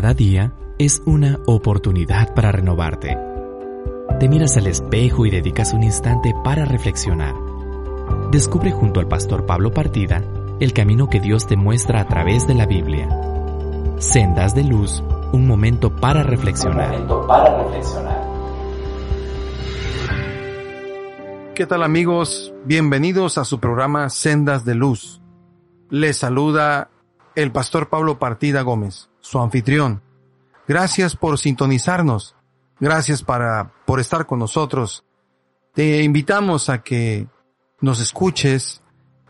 Cada día es una oportunidad para renovarte. Te miras al espejo y dedicas un instante para reflexionar. Descubre junto al pastor Pablo Partida el camino que Dios te muestra a través de la Biblia. Sendas de luz, un momento para reflexionar. para reflexionar. ¿Qué tal amigos? Bienvenidos a su programa Sendas de Luz. Les saluda el pastor Pablo Partida Gómez, su anfitrión. Gracias por sintonizarnos. Gracias para, por estar con nosotros. Te invitamos a que nos escuches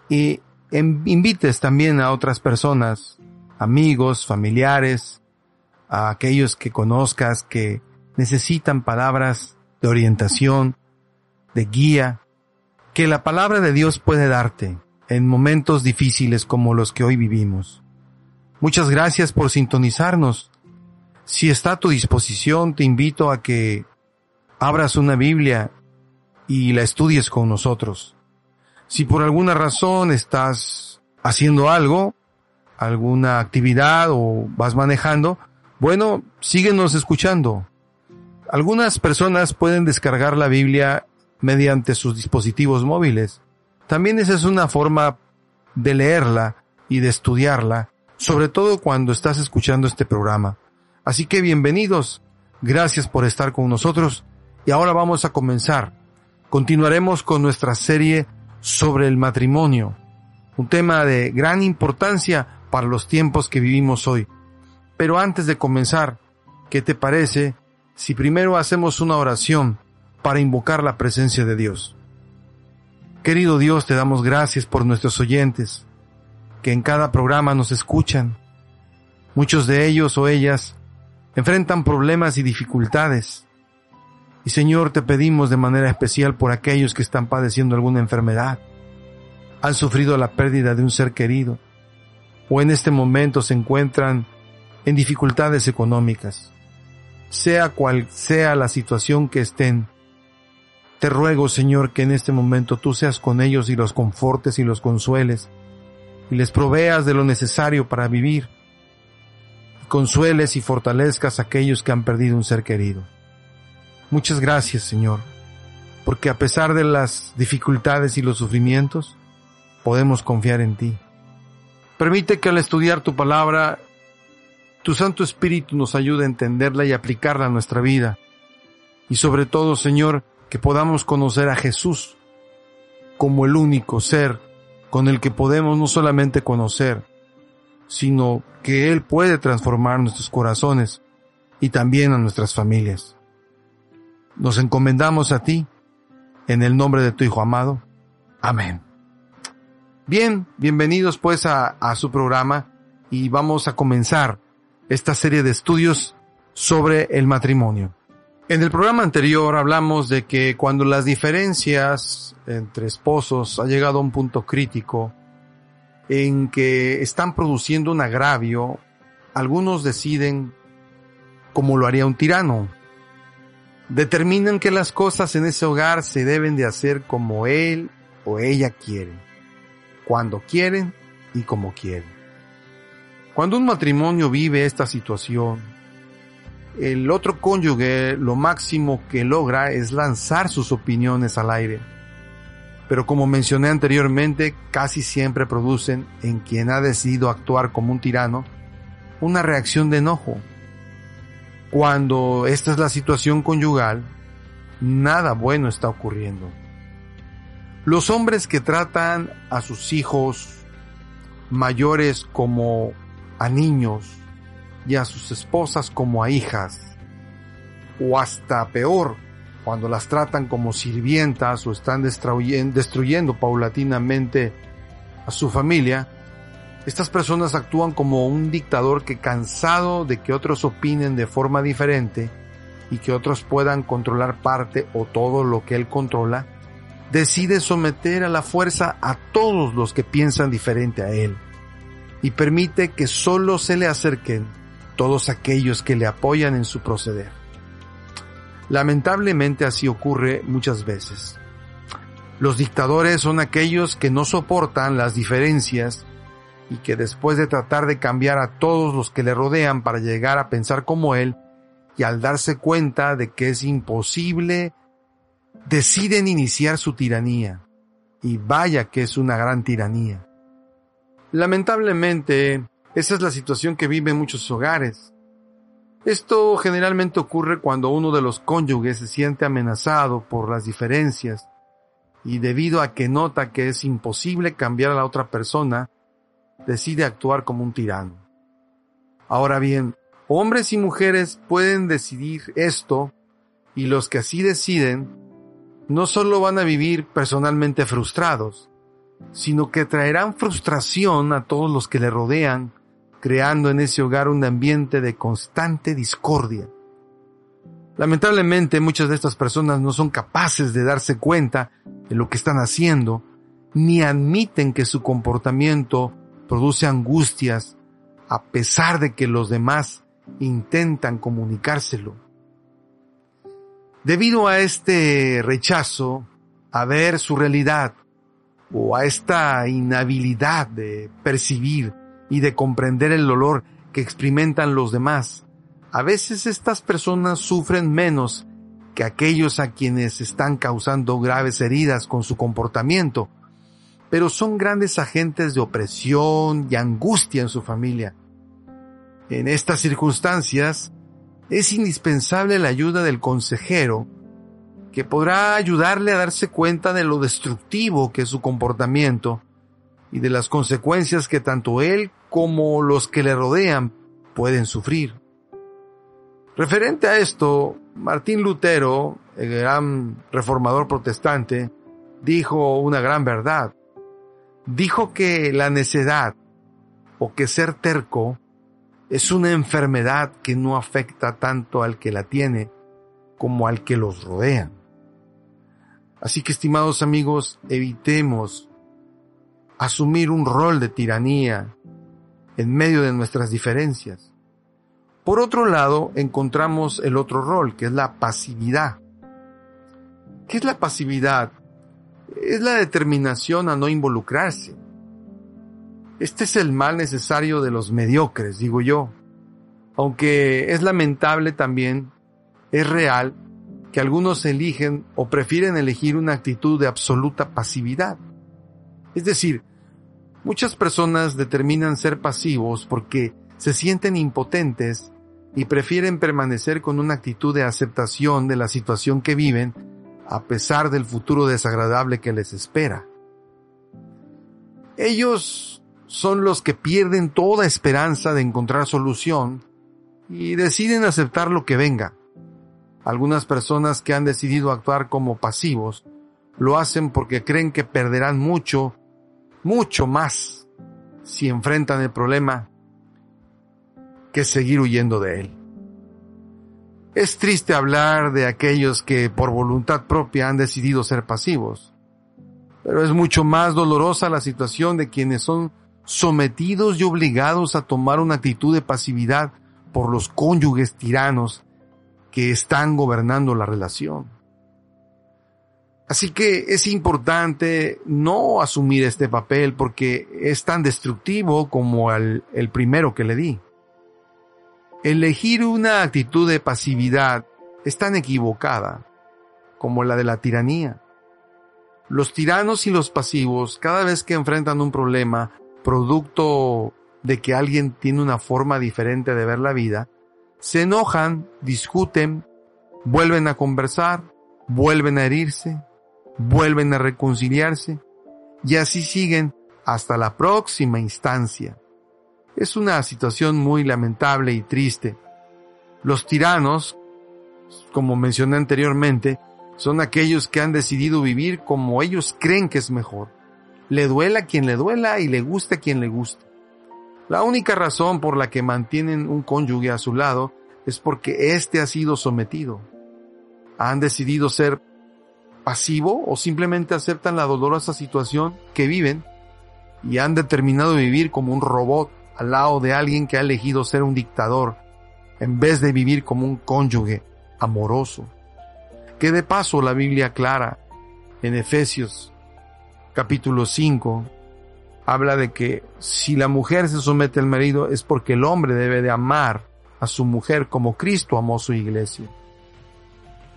y invites también a otras personas, amigos, familiares, a aquellos que conozcas que necesitan palabras de orientación, de guía, que la palabra de Dios puede darte en momentos difíciles como los que hoy vivimos. Muchas gracias por sintonizarnos. Si está a tu disposición, te invito a que abras una Biblia y la estudies con nosotros. Si por alguna razón estás haciendo algo, alguna actividad o vas manejando, bueno, síguenos escuchando. Algunas personas pueden descargar la Biblia mediante sus dispositivos móviles. También esa es una forma de leerla y de estudiarla sobre todo cuando estás escuchando este programa. Así que bienvenidos, gracias por estar con nosotros y ahora vamos a comenzar. Continuaremos con nuestra serie sobre el matrimonio, un tema de gran importancia para los tiempos que vivimos hoy. Pero antes de comenzar, ¿qué te parece si primero hacemos una oración para invocar la presencia de Dios? Querido Dios, te damos gracias por nuestros oyentes que en cada programa nos escuchan. Muchos de ellos o ellas enfrentan problemas y dificultades. Y Señor, te pedimos de manera especial por aquellos que están padeciendo alguna enfermedad, han sufrido la pérdida de un ser querido, o en este momento se encuentran en dificultades económicas. Sea cual sea la situación que estén, te ruego, Señor, que en este momento tú seas con ellos y los confortes y los consueles, y les proveas de lo necesario para vivir, consueles y fortalezcas a aquellos que han perdido un ser querido. Muchas gracias, Señor, porque a pesar de las dificultades y los sufrimientos, podemos confiar en ti. Permite que al estudiar tu palabra, tu Santo Espíritu nos ayude a entenderla y aplicarla a nuestra vida. Y sobre todo, Señor, que podamos conocer a Jesús como el único ser con el que podemos no solamente conocer, sino que Él puede transformar nuestros corazones y también a nuestras familias. Nos encomendamos a ti, en el nombre de tu Hijo amado. Amén. Bien, bienvenidos pues a, a su programa y vamos a comenzar esta serie de estudios sobre el matrimonio. En el programa anterior hablamos de que cuando las diferencias entre esposos ha llegado a un punto crítico en que están produciendo un agravio, algunos deciden como lo haría un tirano. Determinan que las cosas en ese hogar se deben de hacer como él o ella quieren, cuando quieren y como quieren. Cuando un matrimonio vive esta situación, el otro cónyuge lo máximo que logra es lanzar sus opiniones al aire. Pero como mencioné anteriormente, casi siempre producen en quien ha decidido actuar como un tirano una reacción de enojo. Cuando esta es la situación conyugal, nada bueno está ocurriendo. Los hombres que tratan a sus hijos mayores como a niños y a sus esposas como a hijas, o hasta peor, cuando las tratan como sirvientas o están destruyendo, paulatinamente a su familia, estas personas actúan como un dictador que cansado de que otros opinen de forma diferente y que otros puedan controlar parte o todo lo que él controla, decide someter a la fuerza a todos los que piensan diferente a él y permite que solo se le acerquen todos aquellos que le apoyan en su proceder. Lamentablemente así ocurre muchas veces. Los dictadores son aquellos que no soportan las diferencias y que después de tratar de cambiar a todos los que le rodean para llegar a pensar como él, y al darse cuenta de que es imposible, deciden iniciar su tiranía. Y vaya que es una gran tiranía. Lamentablemente, esa es la situación que viven muchos hogares. Esto generalmente ocurre cuando uno de los cónyuges se siente amenazado por las diferencias y debido a que nota que es imposible cambiar a la otra persona, decide actuar como un tirano. Ahora bien, hombres y mujeres pueden decidir esto y los que así deciden no solo van a vivir personalmente frustrados, sino que traerán frustración a todos los que le rodean, creando en ese hogar un ambiente de constante discordia. Lamentablemente muchas de estas personas no son capaces de darse cuenta de lo que están haciendo, ni admiten que su comportamiento produce angustias a pesar de que los demás intentan comunicárselo. Debido a este rechazo a ver su realidad o a esta inhabilidad de percibir y de comprender el dolor que experimentan los demás, a veces estas personas sufren menos que aquellos a quienes están causando graves heridas con su comportamiento, pero son grandes agentes de opresión y angustia en su familia. En estas circunstancias, es indispensable la ayuda del consejero, que podrá ayudarle a darse cuenta de lo destructivo que es su comportamiento y de las consecuencias que tanto él como los que le rodean pueden sufrir. Referente a esto, Martín Lutero, el gran reformador protestante, dijo una gran verdad. Dijo que la necedad o que ser terco es una enfermedad que no afecta tanto al que la tiene como al que los rodea. Así que, estimados amigos, evitemos asumir un rol de tiranía en medio de nuestras diferencias. Por otro lado, encontramos el otro rol, que es la pasividad. ¿Qué es la pasividad? Es la determinación a no involucrarse. Este es el mal necesario de los mediocres, digo yo. Aunque es lamentable también, es real que algunos eligen o prefieren elegir una actitud de absoluta pasividad. Es decir, muchas personas determinan ser pasivos porque se sienten impotentes y prefieren permanecer con una actitud de aceptación de la situación que viven a pesar del futuro desagradable que les espera. Ellos son los que pierden toda esperanza de encontrar solución y deciden aceptar lo que venga. Algunas personas que han decidido actuar como pasivos lo hacen porque creen que perderán mucho, mucho más si enfrentan el problema que seguir huyendo de él. Es triste hablar de aquellos que por voluntad propia han decidido ser pasivos, pero es mucho más dolorosa la situación de quienes son sometidos y obligados a tomar una actitud de pasividad por los cónyuges tiranos que están gobernando la relación. Así que es importante no asumir este papel porque es tan destructivo como el, primero que le di. Elegir una actitud de pasividad es tan equivocada como la de la tiranía. Los tiranos y los pasivos, cada vez que enfrentan un problema producto de que alguien tiene una forma diferente de ver la vida, se enojan, discuten, vuelven a conversar, vuelven a herirse, vuelven a reconciliarse, y así siguen hasta la próxima instancia. Es una situación muy lamentable y triste. Los tiranos, como mencioné anteriormente, son aquellos que han decidido vivir como ellos creen que es mejor. Le duela quien le duela y le gusta quien le gusta. La única razón por la que mantienen un cónyuge a su lado es porque éste ha sido sometido. Han decidido ser pasivo o simplemente aceptan la dolorosa situación que viven y han determinado vivir como un robot al lado de alguien que ha elegido ser un dictador en vez de vivir como un cónyuge amoroso. Que de paso la Biblia aclara en Efesios capítulo 5 habla de que si la mujer se somete al marido es porque el hombre debe de amar a su mujer como Cristo amó su iglesia.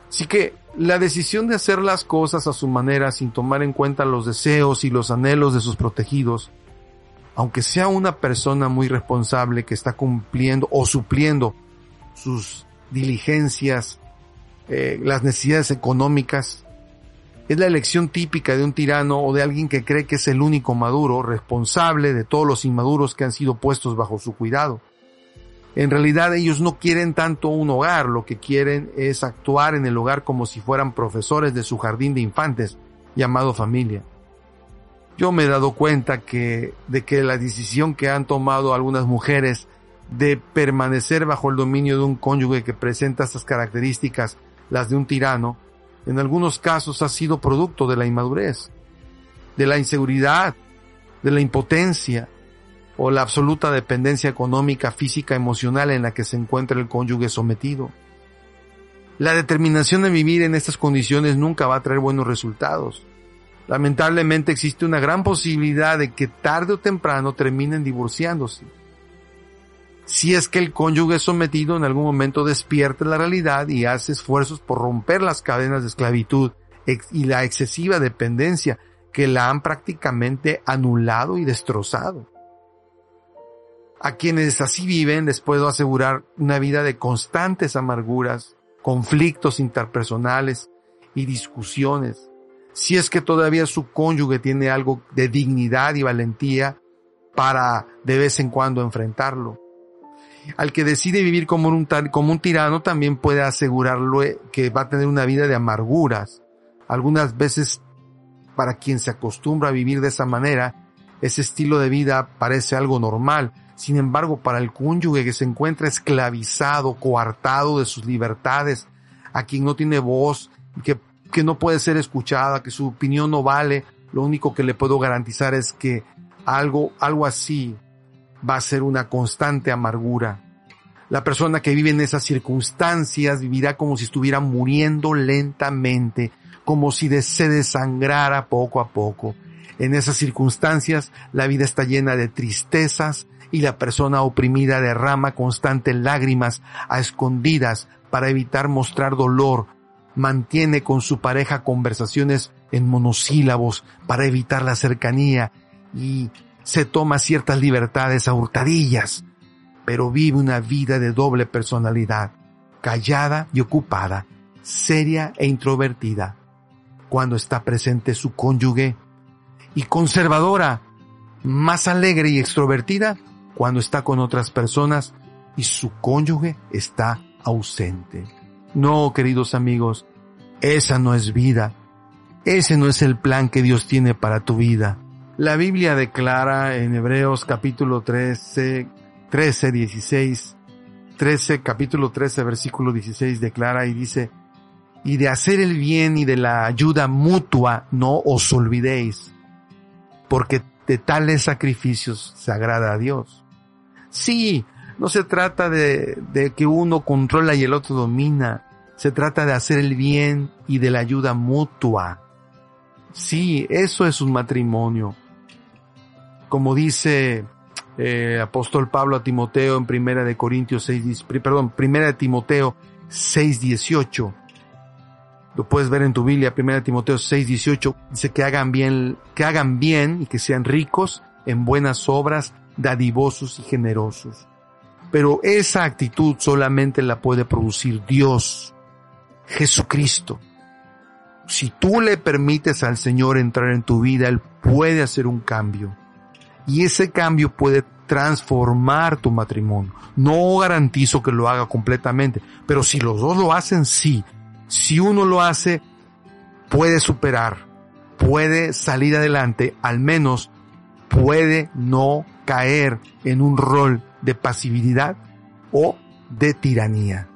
Así que la decisión de hacer las cosas a su manera sin tomar en cuenta los deseos y los anhelos de sus protegidos, aunque sea una persona muy responsable que está cumpliendo o supliendo sus diligencias, eh, las necesidades económicas, es la elección típica de un tirano o de alguien que cree que es el único maduro, responsable de todos los inmaduros que han sido puestos bajo su cuidado. En realidad ellos no quieren tanto un hogar, lo que quieren es actuar en el hogar como si fueran profesores de su jardín de infantes, llamado familia. Yo me he dado cuenta que, de que la decisión que han tomado algunas mujeres de permanecer bajo el dominio de un cónyuge que presenta estas características, las de un tirano, en algunos casos ha sido producto de la inmadurez, de la inseguridad, de la impotencia, o la absoluta dependencia económica, física, emocional en la que se encuentra el cónyuge sometido. La determinación de vivir en estas condiciones nunca va a traer buenos resultados. Lamentablemente existe una gran posibilidad de que tarde o temprano terminen divorciándose. Si es que el cónyuge sometido en algún momento despierta la realidad y hace esfuerzos por romper las cadenas de esclavitud y la excesiva dependencia que la han prácticamente anulado y destrozado. A quienes así viven les puedo asegurar una vida de constantes amarguras, conflictos interpersonales y discusiones. Si es que todavía su cónyuge tiene algo de dignidad y valentía para de vez en cuando enfrentarlo. Al que decide vivir como un, como un tirano también puede asegurarlo que va a tener una vida de amarguras. Algunas veces para quien se acostumbra a vivir de esa manera, ese estilo de vida parece algo normal, sin embargo, para el cónyuge que se encuentra esclavizado, coartado de sus libertades, a quien no tiene voz, que, que no puede ser escuchada, que su opinión no vale, lo único que le puedo garantizar es que algo, algo así va a ser una constante amargura. La persona que vive en esas circunstancias vivirá como si estuviera muriendo lentamente, como si se desangrara poco a poco. En esas circunstancias la vida está llena de tristezas, y la persona oprimida derrama constantes lágrimas a escondidas para evitar mostrar dolor, mantiene con su pareja conversaciones en monosílabos para evitar la cercanía y se toma ciertas libertades a hurtadillas, pero vive una vida de doble personalidad, callada y ocupada, seria e introvertida, cuando está presente su cónyuge, y conservadora, más alegre y extrovertida cuando está con otras personas y su cónyuge está ausente. No, queridos amigos, esa no es vida. Ese no es el plan que Dios tiene para tu vida. La Biblia declara en Hebreos capítulo 13, 13, 16, 13, capítulo 13, versículo 16 declara y dice, y de hacer el bien y de la ayuda mutua no os olvidéis, porque de tales sacrificios se agrada a Dios. Sí, no se trata de, de que uno controla y el otro domina. Se trata de hacer el bien y de la ayuda mutua. Sí, eso es un matrimonio. Como dice eh, apóstol Pablo a Timoteo en primera de Corintios 6, perdón, primera de Timoteo 6.18. Lo puedes ver en tu Biblia, primera de Timoteo 6.18. Dice que hagan bien, que hagan bien y que sean ricos en buenas obras, dadivosos y generosos. Pero esa actitud solamente la puede producir Dios, Jesucristo. Si tú le permites al Señor entrar en tu vida, Él puede hacer un cambio. Y ese cambio puede transformar tu matrimonio. No garantizo que lo haga completamente, pero si los dos lo hacen, sí. Si uno lo hace, puede superar, puede salir adelante, al menos puede no caer en un rol de pasividad o de tiranía.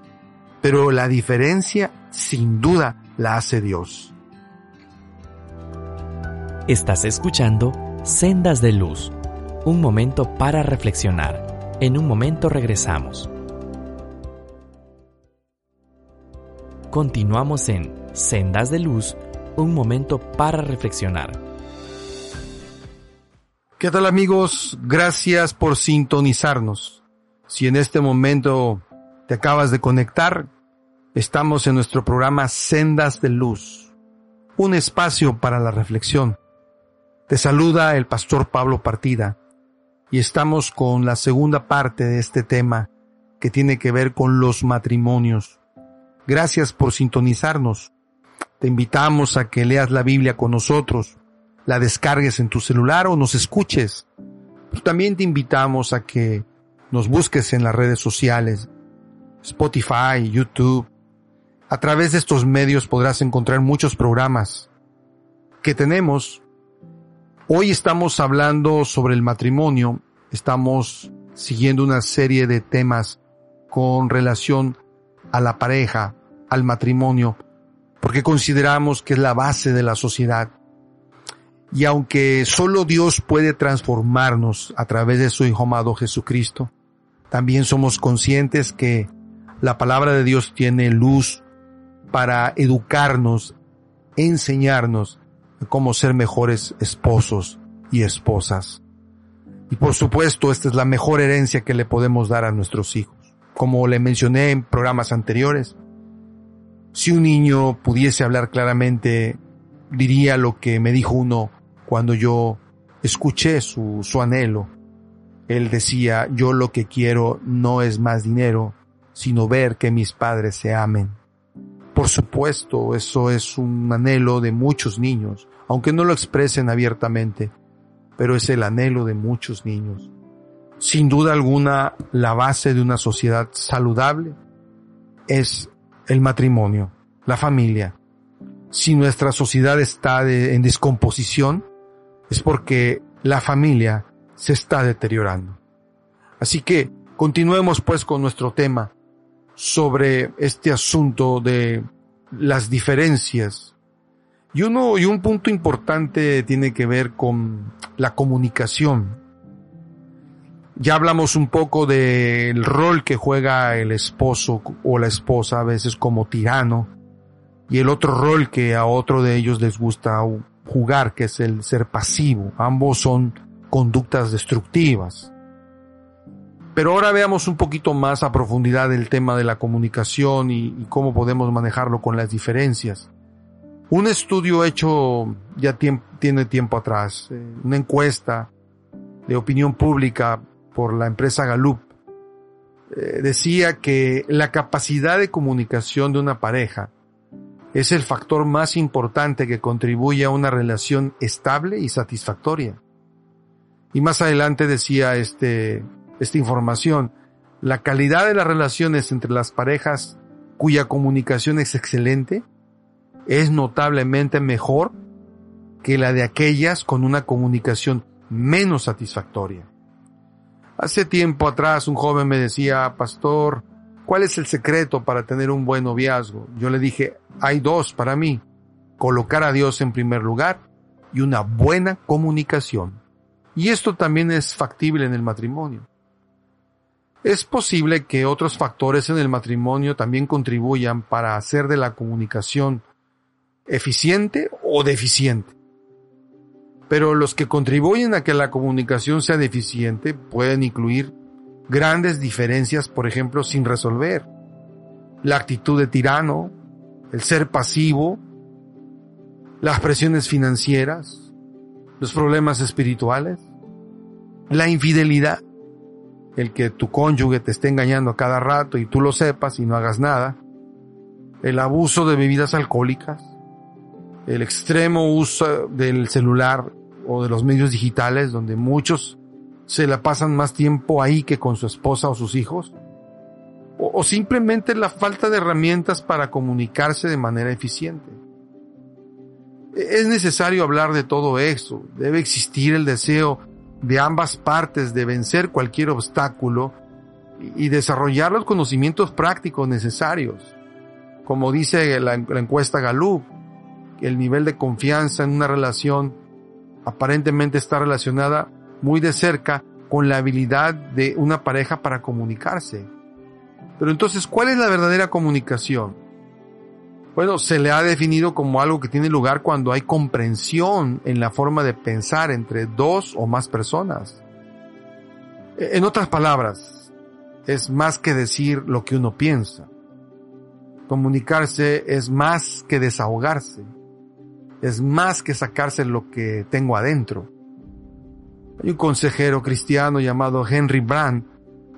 Pero la diferencia, sin duda, la hace Dios. Estás escuchando Sendas de Luz, un momento para reflexionar. En un momento regresamos. Continuamos en Sendas de Luz, un momento para reflexionar. ¿Qué tal amigos? Gracias por sintonizarnos. Si en este momento te acabas de conectar, estamos en nuestro programa Sendas de Luz, un espacio para la reflexión. Te saluda el pastor Pablo Partida y estamos con la segunda parte de este tema que tiene que ver con los matrimonios. Gracias por sintonizarnos. Te invitamos a que leas la Biblia con nosotros la descargues en tu celular o nos escuches. también te invitamos a que nos busques en las redes sociales, Spotify, YouTube. A través de estos medios podrás encontrar muchos programas que tenemos. Hoy estamos hablando sobre el matrimonio, estamos siguiendo una serie de temas con relación a la pareja, al matrimonio, porque consideramos que es la base de la sociedad. Y aunque solo Dios puede transformarnos a través de su Hijo amado Jesucristo, también somos conscientes que la palabra de Dios tiene luz para educarnos, enseñarnos cómo ser mejores esposos y esposas. Y por supuesto, esta es la mejor herencia que le podemos dar a nuestros hijos. Como le mencioné en programas anteriores, si un niño pudiese hablar claramente, diría lo que me dijo uno cuando yo escuché su, su anhelo. Él decía, yo lo que quiero no es más dinero, sino ver que mis padres se amen. Por supuesto, eso es un anhelo de muchos niños, aunque no lo expresen abiertamente, pero es el anhelo de muchos niños. Sin duda alguna, la base de una sociedad saludable es el matrimonio, la familia. Si nuestra sociedad está en descomposición, es porque la familia se está deteriorando. Así que continuemos pues con nuestro tema sobre este asunto de las diferencias. Y uno, y un punto importante tiene que ver con la comunicación. Ya hablamos un poco del rol que juega el esposo o la esposa a veces como tirano y el otro rol que a otro de ellos les gusta jugar, que es el ser pasivo. Ambos son conductas destructivas. Pero ahora veamos un poquito más a profundidad el tema de la comunicación y, cómo podemos manejarlo con las diferencias. Un estudio hecho ya tiene tiempo atrás, eh, una encuesta de opinión pública por la empresa Gallup, eh, decía que la capacidad de comunicación de una pareja es el factor más importante que contribuye a una relación estable y satisfactoria. Y más adelante decía este, esta información, la calidad de las relaciones entre las parejas cuya comunicación es excelente es notablemente mejor que la de aquellas con una comunicación menos satisfactoria. Hace tiempo atrás un joven me decía, pastor, ¿Cuál es el secreto para tener un buen noviazgo? Yo le dije, hay dos para mí. Colocar a Dios en primer lugar y una buena comunicación. Y esto también es factible en el matrimonio. Es posible que otros factores en el matrimonio también contribuyan para hacer de la comunicación eficiente o deficiente. Pero los que contribuyen a que la comunicación sea deficiente pueden incluir grandes diferencias, por ejemplo, sin resolver. La actitud de tirano, el ser pasivo, las presiones financieras, los problemas espirituales, la infidelidad, el que tu cónyuge te esté engañando a cada rato y tú lo sepas y no hagas nada, el abuso de bebidas alcohólicas, el extremo uso del celular o de los medios digitales donde muchos se la pasan más tiempo ahí que con su esposa o sus hijos? O, simplemente la falta de herramientas para comunicarse de manera eficiente. E, es necesario hablar de todo eso. Debe existir el deseo de ambas partes de vencer cualquier obstáculo y desarrollar los conocimientos prácticos necesarios. Como dice la encuesta Gallup, el nivel de confianza en una relación aparentemente está relacionada muy de cerca con la habilidad de una pareja para comunicarse. Pero entonces, ¿cuál es la verdadera comunicación? Bueno, se le ha definido como algo que tiene lugar cuando hay comprensión en la forma de pensar entre dos o más personas. En otras palabras, es más que decir lo que uno piensa. Comunicarse es más que desahogarse. Es más que sacarse lo que tengo adentro. Hay un consejero cristiano llamado Henry Brandt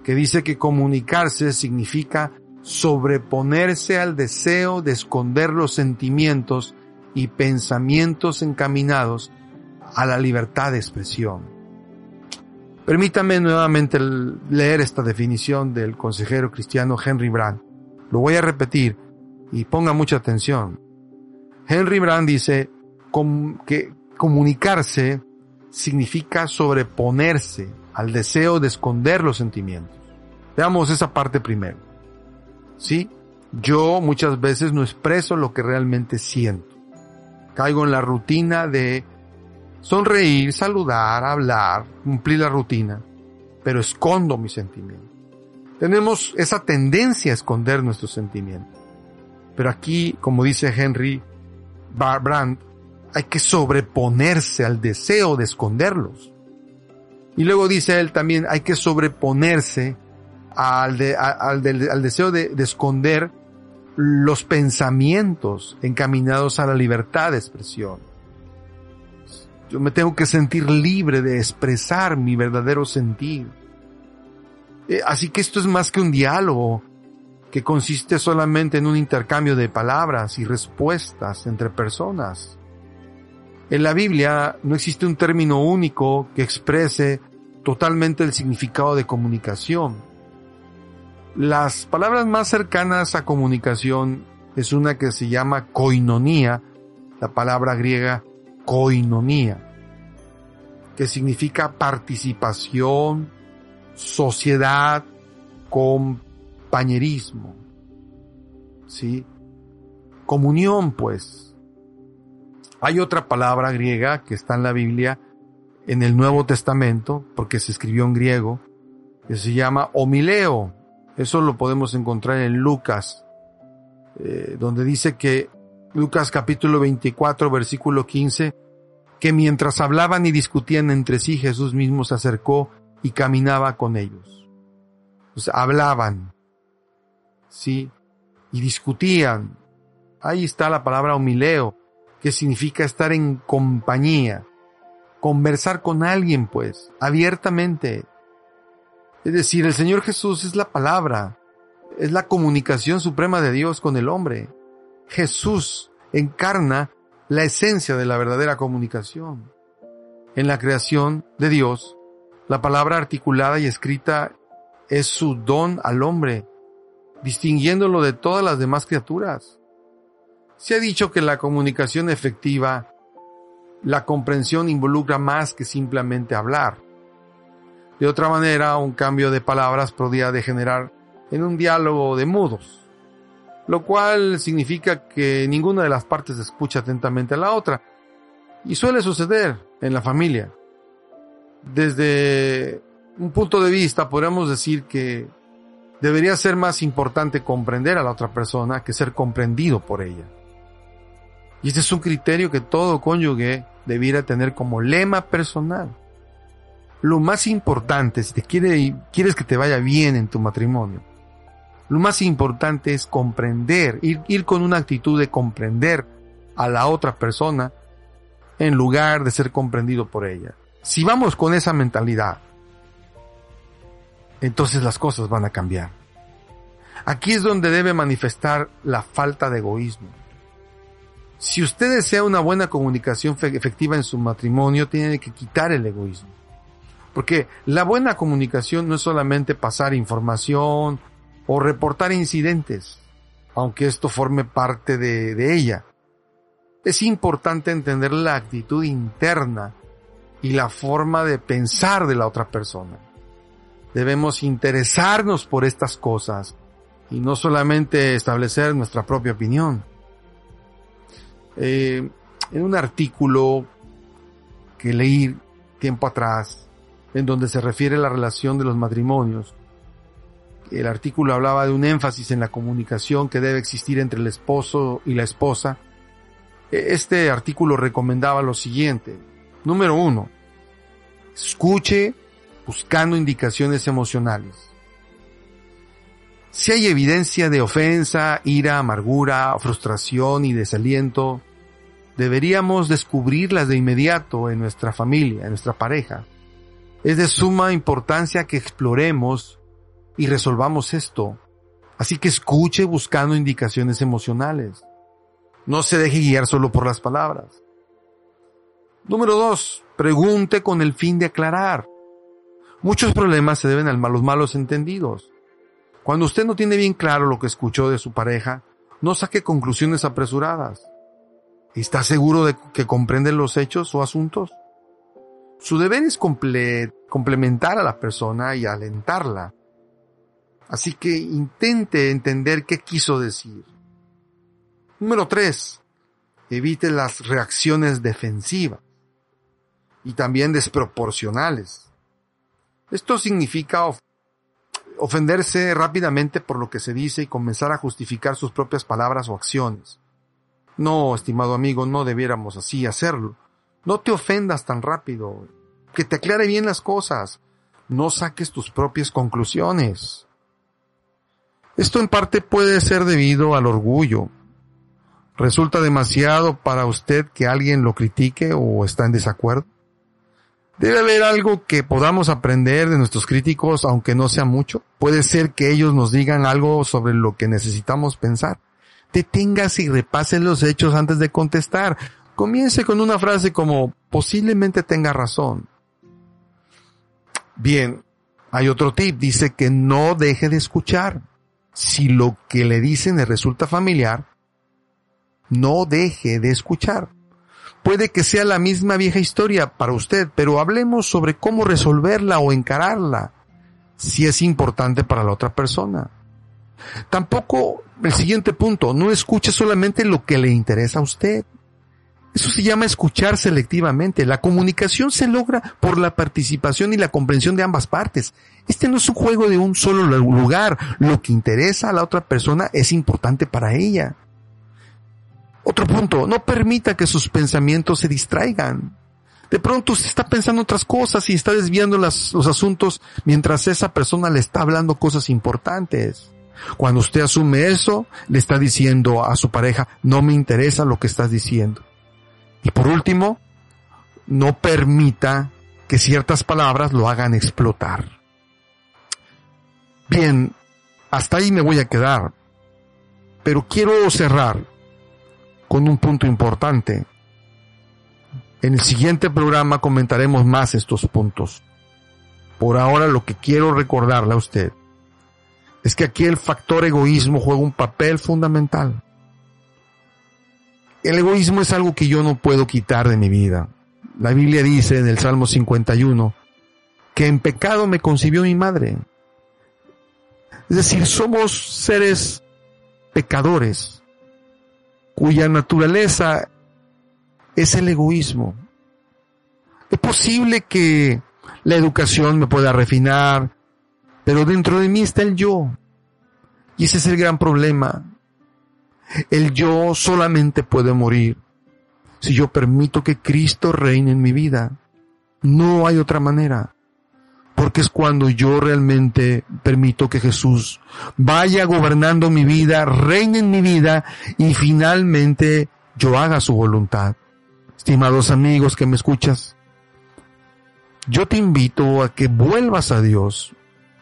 que dice que comunicarse significa sobreponerse al deseo de esconder los sentimientos y pensamientos encaminados a la libertad de expresión. Permítame nuevamente leer esta definición del consejero cristiano Henry Brand. Lo voy a repetir y ponga mucha atención. Henry Brand dice que comunicarse significa sobreponerse al deseo de esconder los sentimientos. Veamos esa parte primero. ¿Sí? Yo muchas veces no expreso lo que realmente siento. Caigo en la rutina de sonreír, saludar, hablar, cumplir la rutina, pero escondo mis sentimientos. Tenemos esa tendencia a esconder nuestros sentimientos. Pero aquí, como dice Henry Brandt, hay que sobreponerse al deseo de esconderlos. Y luego dice él también, hay que sobreponerse al, al, deseo de, de esconder los pensamientos encaminados a la libertad de expresión. Yo me tengo que sentir libre de expresar mi verdadero sentir. Eh, así que esto es más que un diálogo que consiste solamente en un intercambio de palabras y respuestas entre personas. En la Biblia no existe un término único que exprese totalmente el significado de comunicación. Las palabras más cercanas a comunicación es una que se llama koinonía, la palabra griega koinonía, que significa participación, sociedad, compañerismo. ¿Sí? Comunión, pues. Hay otra palabra griega que está en la Biblia, en el Nuevo Testamento, porque se escribió en griego, que se llama homileo, eso lo podemos encontrar en Lucas, eh, donde dice que Lucas capítulo 24 versículo 15, que mientras hablaban y discutían entre sí, Jesús mismo se acercó y caminaba con ellos. Pues hablaban, sí, y discutían. Ahí está la palabra homileo, que significa estar en compañía, conversar con alguien, pues, abiertamente, es decir, el Señor Jesús es la palabra, es la comunicación suprema de Dios con el hombre. Jesús encarna la esencia de la verdadera comunicación. En la creación de Dios, la palabra articulada y escrita es su don al hombre, distinguiéndolo de todas las demás criaturas. Se ha dicho que la comunicación efectiva, la comprensión involucra más que simplemente hablar. De otra manera, un cambio de palabras podría degenerar en un diálogo de mudos, lo cual significa que ninguna de las partes escucha atentamente a la otra. Y suele suceder en la familia. Desde un punto de vista, podríamos decir que debería ser más importante comprender a la otra persona que ser comprendido por ella. Y este es un criterio que todo cónyuge debiera tener como lema personal lo más importante, si te quieres que te vaya bien en tu matrimonio, lo más importante es comprender, ir, ir con una actitud de comprender a la otra persona en lugar de ser comprendido por ella. Si vamos con esa mentalidad, entonces las cosas van a cambiar. Aquí es donde debe manifestar la falta de egoísmo. Si usted desea una buena comunicación efectiva en su matrimonio, tiene que quitar el egoísmo. Porque la buena comunicación no es solamente pasar información o reportar incidentes, aunque esto forme parte de, ella. Es importante entender la actitud interna y la forma de pensar de la otra persona. Debemos interesarnos por estas cosas y no solamente establecer nuestra propia opinión. Eh, en un artículo que leí tiempo atrás, en donde se refiere la relación de los matrimonios, el artículo hablaba de un énfasis en la comunicación que debe existir entre el esposo y la esposa. E, este artículo recomendaba lo siguiente. Número uno, escuche buscando indicaciones emocionales. Si hay evidencia de ofensa, ira, amargura, frustración y desaliento, deberíamos descubrirlas de inmediato en nuestra familia, en nuestra pareja. Es de suma importancia que exploremos y resolvamos esto. Así que escuche buscando indicaciones emocionales. No se deje guiar solo por las palabras. Número dos, pregunte con el fin de aclarar. Muchos problemas se deben a los malos entendidos. Cuando usted no tiene bien claro lo que escuchó de su pareja, no saque conclusiones apresuradas. ¿Está seguro de que comprende los hechos o asuntos? Su deber es complementar a la persona y alentarla. Así que intente entender qué quiso decir. Número tres, evite las reacciones defensivas y también desproporcionales. Esto significa ofenderse rápidamente por lo que se dice y comenzar a justificar sus propias palabras o acciones. No, estimado amigo, no debiéramos así hacerlo. No te ofendas tan rápido. Que te aclare bien las cosas. No saques tus propias conclusiones. Esto en parte puede ser debido al orgullo. ¿Resulta demasiado para usted que alguien lo critique o está en desacuerdo? Debe haber algo que podamos aprender de nuestros críticos, aunque no sea mucho. Puede ser que ellos nos digan algo sobre lo que necesitamos pensar. Deténgase y repase los hechos antes de contestar. Comience con una frase como posiblemente tenga razón. Bien, hay otro tip. Dice que no deje de escuchar. Si lo que le dicen le resulta familiar, no deje de escuchar. Puede que sea la misma vieja historia para usted, pero hablemos sobre cómo resolverla o encararla, si es importante para la otra persona. Tampoco el siguiente punto, no escuche solamente lo que le interesa a usted. Eso se llama escuchar selectivamente. La comunicación se logra por la participación y la comprensión de ambas partes. Este no es un juego de un solo lugar. Lo que interesa a la otra persona es importante para ella. Otro punto, no permita que sus pensamientos se distraigan. De pronto usted está pensando otras cosas y está desviando los asuntos mientras esa persona le está hablando cosas importantes. Cuando usted asume eso, le está diciendo a su pareja, no me interesa lo que estás diciendo. Y por último, no permita que ciertas palabras lo hagan explotar. Bien, hasta ahí me voy a quedar. Pero quiero cerrar con un punto importante. En el siguiente programa comentaremos más estos puntos. Por ahora lo que quiero recordarle a usted es que aquí el factor egoísmo juega un papel fundamental. El egoísmo es algo que yo no puedo quitar de mi vida. La Biblia dice en el Salmo 51 que en pecado me concibió mi madre. Es decir, somos seres pecadores cuya naturaleza es el egoísmo. Es posible que la educación me pueda refinar, pero dentro de mí está el yo. Y ese es el gran problema. El yo solamente puede morir si yo permito que Cristo reine en mi vida. No hay otra manera porque es cuando yo realmente permito que Jesús vaya gobernando mi vida, reine en mi vida y finalmente yo haga su voluntad. Estimados amigos que me escuchas, yo te invito a que vuelvas a Dios,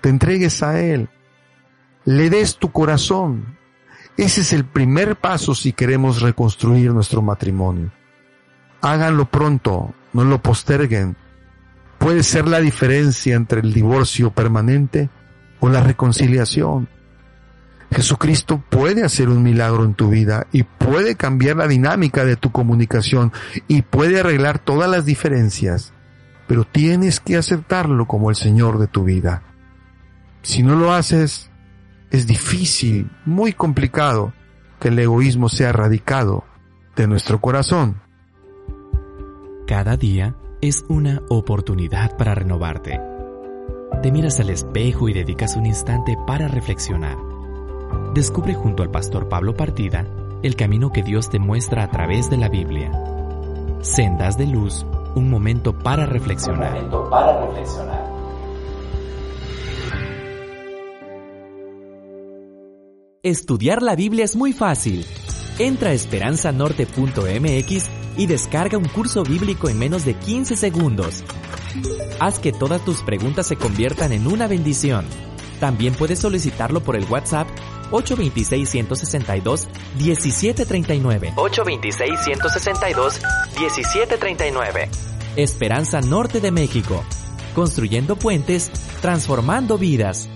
te entregues a Él, le des tu corazón. Ese es el primer paso si queremos reconstruir nuestro matrimonio. Háganlo pronto, no lo posterguen puede ser la diferencia entre el divorcio permanente o la reconciliación. Jesucristo puede hacer un milagro en tu vida y puede cambiar la dinámica de tu comunicación y puede arreglar todas las diferencias, pero tienes que aceptarlo como el Señor de tu vida. Si no lo haces, es difícil, muy complicado que el egoísmo sea erradicado de nuestro corazón. Cada día es una oportunidad para renovarte. Te miras al espejo y dedicas un instante para reflexionar. Descubre junto al pastor Pablo Partida el camino que Dios te muestra a través de la Biblia. Sendas de luz, un momento para reflexionar. Un momento para reflexionar. Estudiar la Biblia es muy fácil. Entra a esperanzanorte.mx y descarga un curso bíblico en menos de 15 segundos. Haz que todas tus preguntas se conviertan en una bendición. También puedes solicitarlo por el WhatsApp 826-162-1739. 826-162-1739. Esperanza Norte de México. Construyendo puentes, transformando vidas.